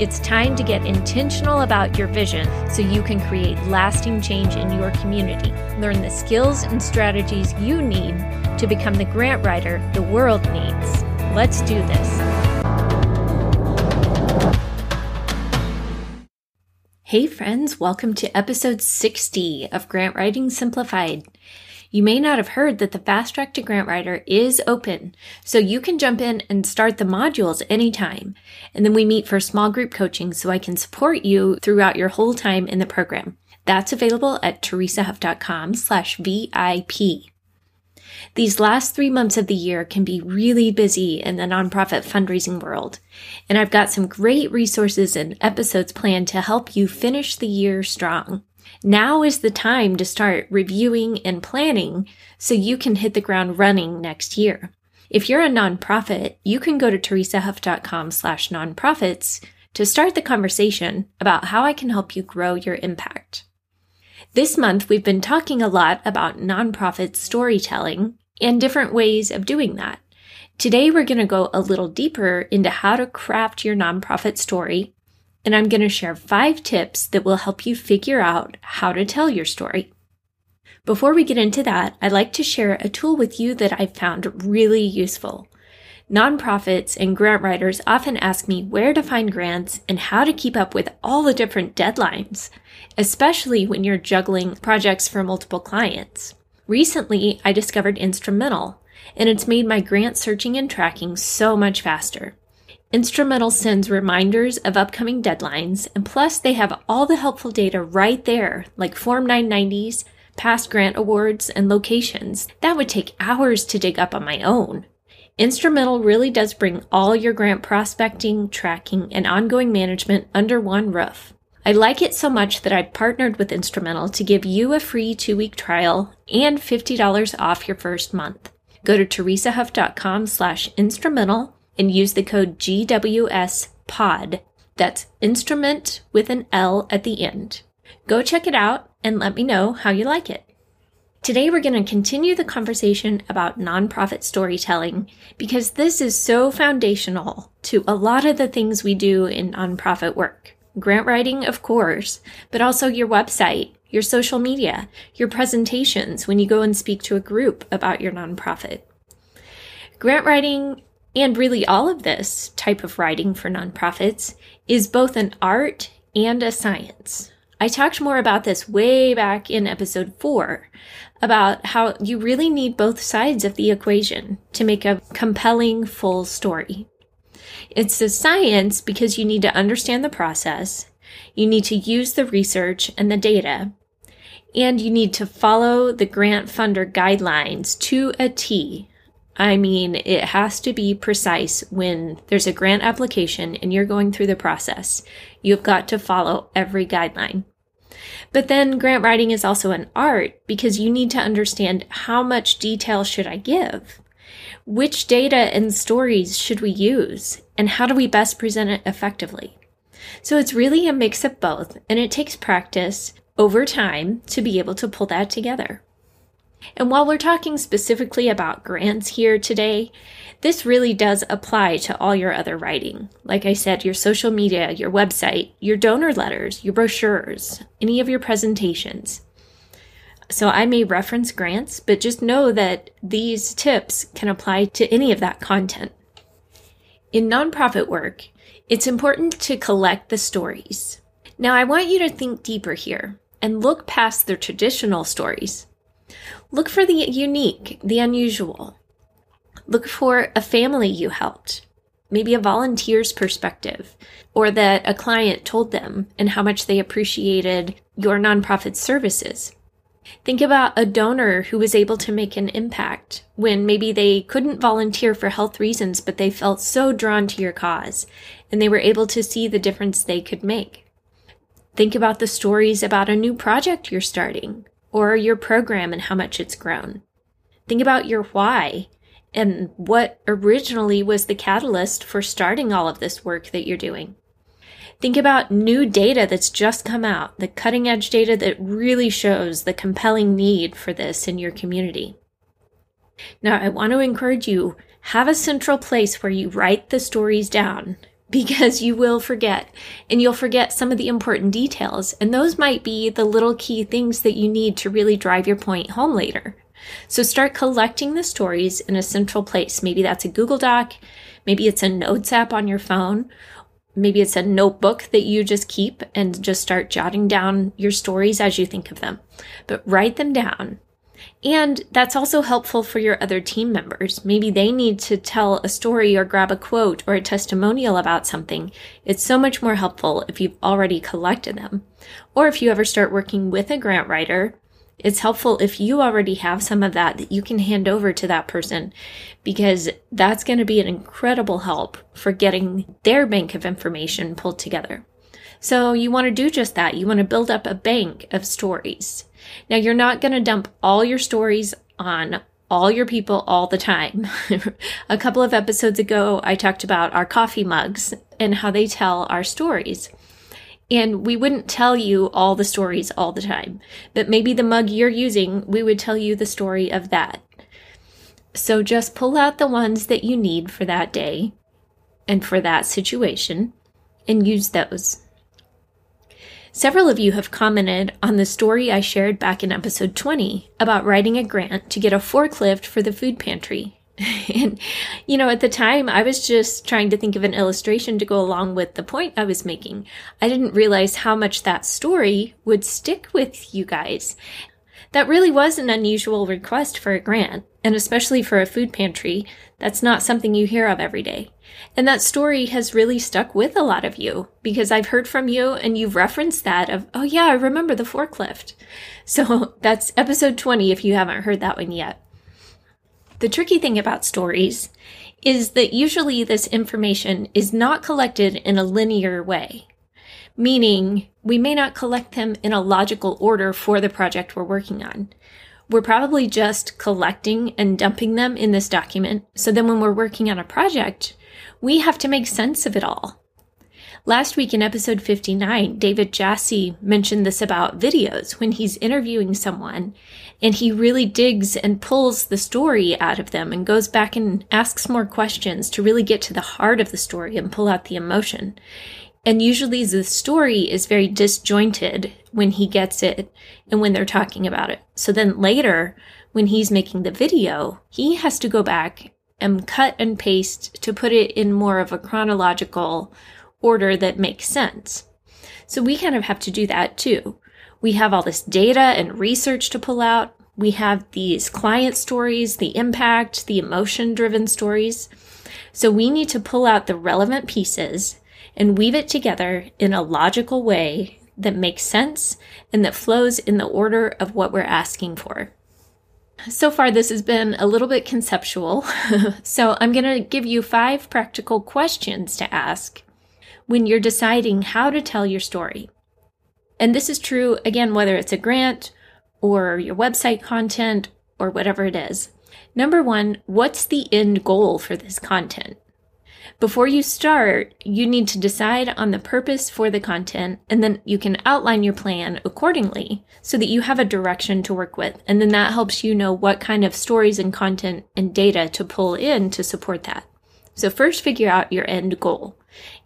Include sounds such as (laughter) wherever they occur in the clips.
It's time to get intentional about your vision so you can create lasting change in your community. Learn the skills and strategies you need to become the grant writer the world needs. Let's do this. Hey, friends, welcome to episode 60 of Grant Writing Simplified. You may not have heard that the Fast Track to Grant Writer is open, so you can jump in and start the modules anytime. And then we meet for small group coaching so I can support you throughout your whole time in the program. That's available at teresahuff.com slash VIP. These last three months of the year can be really busy in the nonprofit fundraising world. And I've got some great resources and episodes planned to help you finish the year strong. Now is the time to start reviewing and planning so you can hit the ground running next year. If you're a nonprofit, you can go to teresahuff.com slash nonprofits to start the conversation about how I can help you grow your impact. This month, we've been talking a lot about nonprofit storytelling and different ways of doing that. Today, we're going to go a little deeper into how to craft your nonprofit story, and I'm going to share five tips that will help you figure out how to tell your story. Before we get into that, I'd like to share a tool with you that I've found really useful. Nonprofits and grant writers often ask me where to find grants and how to keep up with all the different deadlines especially when you're juggling projects for multiple clients. Recently, I discovered Instrumentl, and it's made my grant searching and tracking so much faster. Instrumentl sends reminders of upcoming deadlines, and plus they have all the helpful data right there, like Form 990s, past grant awards, and locations. That would take hours to dig up on my own. Instrumentl really does bring all your grant prospecting, tracking, and ongoing management under one roof. I like it so much that I've partnered with Instrumentl to give you a free two week trial and $50 off your first month. Go to teresahuff.com slash instrumentl and use the code GWSPOD. That's instrument with an L at the end. Go check it out and let me know how you like it. Today, we're going to continue the conversation about nonprofit storytelling because this is so foundational to a lot of the things we do in nonprofit work grant writing, of course, but also your website, your social media, your presentations when you go and speak to a group about your nonprofit. Grant writing, and really all of this type of writing for nonprofits, is both an art and a science. I talked more about this way back in episode four about how you really need both sides of the equation to make a compelling full story. It's a science because you need to understand the process, you need to use the research and the data, and you need to follow the grant funder guidelines to a T. I mean, it has to be precise when there's a grant application and you're going through the process. You've got to follow every guideline. But then grant writing is also an art because you need to understand how much detail should I give? Which data and stories should we use? And how do we best present it effectively? So it's really a mix of both, and it takes practice over time to be able to pull that together. And while we're talking specifically about grants here today, this really does apply to all your other writing. Like I said, your social media, your website, your donor letters, your brochures, any of your presentations. So I may reference grants, but just know that these tips can apply to any of that content. In nonprofit work, it's important to collect the stories. Now, I want you to think deeper here and look past the traditional stories. Look for the unique, the unusual. Look for a family you helped, maybe a volunteer's perspective, or that a client told them and how much they appreciated your nonprofit services. Think about a donor who was able to make an impact when maybe they couldn't volunteer for health reasons, but they felt so drawn to your cause and they were able to see the difference they could make. Think about the stories about a new project you're starting or your program and how much it's grown. Think about your why and what originally was the catalyst for starting all of this work that you're doing. Think about new data that's just come out, the cutting edge data that really shows the compelling need for this in your community. Now, I want to encourage you have a central place where you write the stories down because you will forget and you'll forget some of the important details. And those might be the little key things that you need to really drive your point home later. So start collecting the stories in a central place. Maybe that's a Google Doc. Maybe it's a notes app on your phone. Maybe it's a notebook that you just keep and just start jotting down your stories as you think of them. But write them down. And that's also helpful for your other team members. Maybe they need to tell a story or grab a quote or a testimonial about something. It's so much more helpful if you've already collected them. Or if you ever start working with a grant writer, it's helpful if you already have some of that that you can hand over to that person because that's going to be an incredible help for getting their bank of information pulled together. So you want to do just that. You want to build up a bank of stories. Now you're not going to dump all your stories on all your people all the time. (laughs) a couple of episodes ago, I talked about our coffee mugs and how they tell our stories. And we wouldn't tell you all the stories all the time, but maybe the mug you're using, we would tell you the story of that. So just pull out the ones that you need for that day and for that situation and use those. Several of you have commented on the story I shared back in episode 20 about writing a grant to get a forklift for the food pantry. (laughs) and, you know, at the time, I was just trying to think of an illustration to go along with the point I was making. I didn't realize how much that story would stick with you guys. That really was an unusual request for a grant, and especially for a food pantry, that's not something you hear of every day. And that story has really stuck with a lot of you because I've heard from you and you've referenced that of, oh yeah, I remember the forklift. So (laughs) that's episode 20 if you haven't heard that one yet. The tricky thing about stories is that usually this information is not collected in a linear way, meaning we may not collect them in a logical order for the project we're working on. We're probably just collecting and dumping them in this document. So then when we're working on a project, we have to make sense of it all. Last week in episode 59, David Jassy mentioned this about videos when he's interviewing someone and he really digs and pulls the story out of them and goes back and asks more questions to really get to the heart of the story and pull out the emotion. And usually the story is very disjointed when he gets it and when they're talking about it. So then later, when he's making the video, he has to go back and cut and paste to put it in more of a chronological order that makes sense. So we kind of have to do that too. We have all this data and research to pull out. We have these client stories, the impact, the emotion driven stories. So we need to pull out the relevant pieces and weave it together in a logical way that makes sense and that flows in the order of what we're asking for. So far, this has been a little bit conceptual. (laughs) so I'm going to give you five practical questions to ask when you're deciding how to tell your story. And this is true, again, whether it's a grant or your website content or whatever it is. Number one, what's the end goal for this content? Before you start, you need to decide on the purpose for the content and then you can outline your plan accordingly so that you have a direction to work with. And then that helps you know what kind of stories and content and data to pull in to support that. So first figure out your end goal.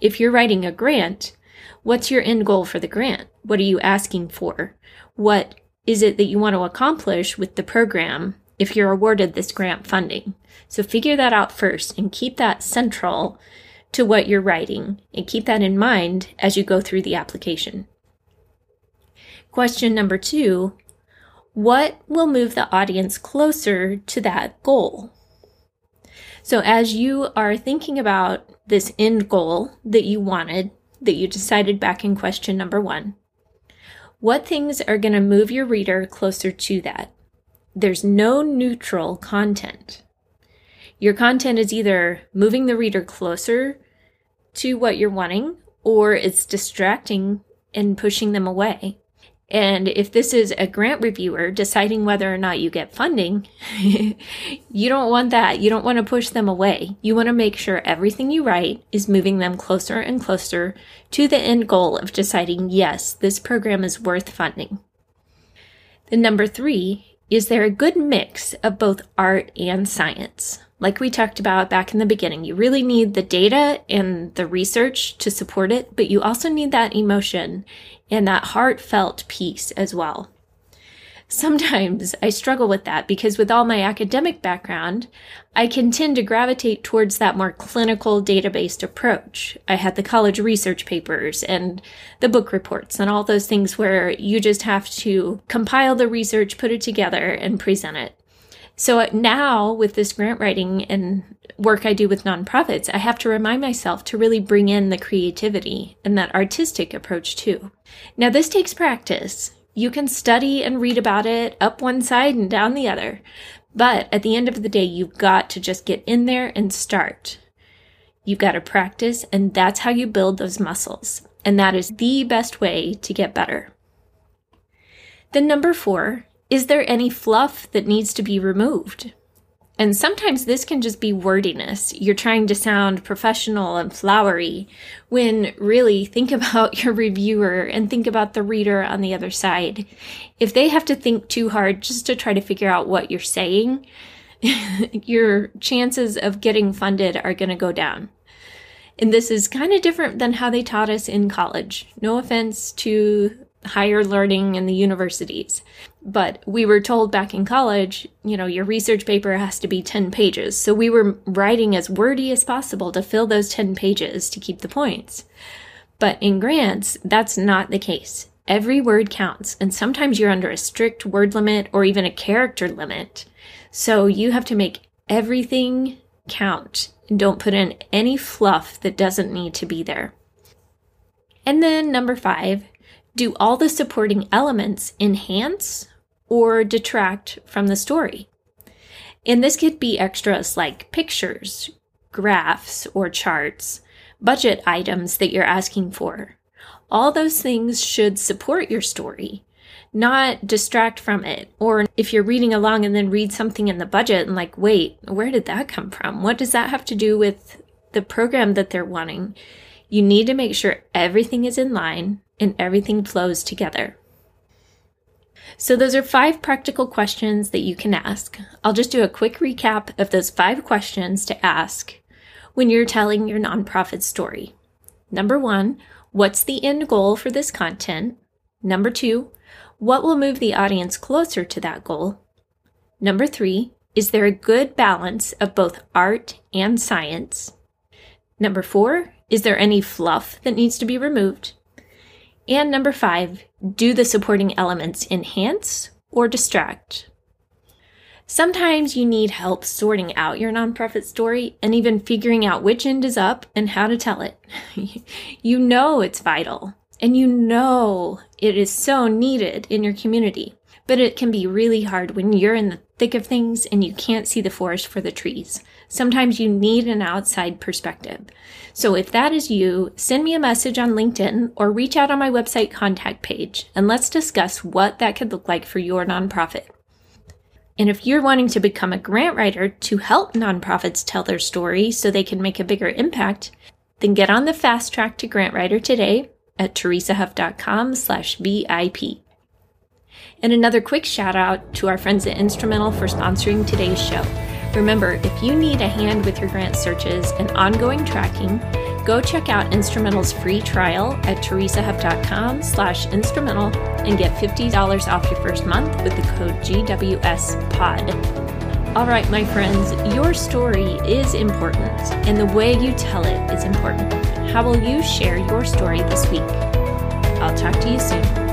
If you're writing a grant, what's your end goal for the grant? What are you asking for? What is it that you want to accomplish with the program if you're awarded this grant funding? So figure that out first and keep that central to what you're writing and keep that in mind as you go through the application. Question number two What will move the audience closer to that goal? So as you are thinking about this end goal that you wanted, that you decided back in question number one, What things are going to move your reader closer to that? There's no neutral content. Your content is either moving the reader closer to what you're wanting or it's distracting and pushing them away. And if this is a grant reviewer deciding whether or not you get funding, (laughs) you don't want that. You don't want to push them away. You want to make sure everything you write is moving them closer and closer to the end goal of deciding, yes, this program is worth funding. Then number three, is there a good mix of both art and science? Like we talked about back in the beginning, you really need the data and the research to support it, but you also need that emotion and that heartfelt piece as well. Sometimes I struggle with that because with all my academic background, I can tend to gravitate towards that more clinical data-based approach. I had the college research papers and the book reports and all those things where you just have to compile the research, put it together and present it. So now with this grant writing and work I do with nonprofits, I have to remind myself to really bring in the creativity and that artistic approach too. Now this takes practice. You can study and read about it up one side and down the other. But at the end of the day, you've got to just get in there and start. You've got to practice, and that's how you build those muscles. And that is the best way to get better. Then, number four, is there any fluff that needs to be removed? And sometimes this can just be wordiness. You're trying to sound professional and flowery when really think (laughs) about your reviewer and think about the reader on the other side. If they have to think too hard just to try to figure out what you're saying, (laughs) your chances of getting funded are going to go down. And this is kind of different than how they taught us in college. No offense to higher learning and the universities. But we were told back in college, you know, your research paper has to be 10 pages. So we were writing as wordy as possible to fill those 10 pages to keep the points. But in grants, that's not the case. Every word counts, and sometimes you're under a strict word limit or even a character limit. So you have to make everything count and don't put in any fluff that doesn't need to be there. And then number five, do all the supporting elements enhance or detract from the story? And this could be extras like pictures, graphs, or charts, budget items that you're asking for. All those things should support your story, not distract from it. Or if you're reading along and then read something in the budget and like, wait, where did that come from? What does that have to do with the program that they're wanting? You need to make sure everything is in line and everything flows together. So, those are five practical questions that you can ask. I'll just do a quick recap of those five questions to ask when you're telling your nonprofit story. Number one, what's the end goal for this content? Number two, what will move the audience closer to that goal? Number three, is there a good balance of both art and science? Number four, is there any fluff that needs to be removed? And number five, do the supporting elements enhance or distract? Sometimes you need help sorting out your nonprofit story and even figuring out which end is up and how to tell it. (laughs) you know it's vital and you know it is so needed in your community, but it can be really hard when you're in the thick of things and you can't see the forest for the trees. Sometimes you need an outside perspective. So if that is you, send me a message on LinkedIn or reach out on my website contact page and let's discuss what that could look like for your nonprofit. And if you're wanting to become a grant writer to help nonprofits tell their story so they can make a bigger impact, then get on the fast track to grant writer today at teresahuff.com slash VIP. And another quick shout out to our friends at Instrumentl for sponsoring today's show. Remember, if you need a hand with your grant searches and ongoing tracking, go check out Instrumentl's free trial at teresahuff.com slash instrumentl and get $50 off your first month with the code GWSPOD. All right, my friends, your story is important, and the way you tell it is important. How will you share your story this week? I'll talk to you soon.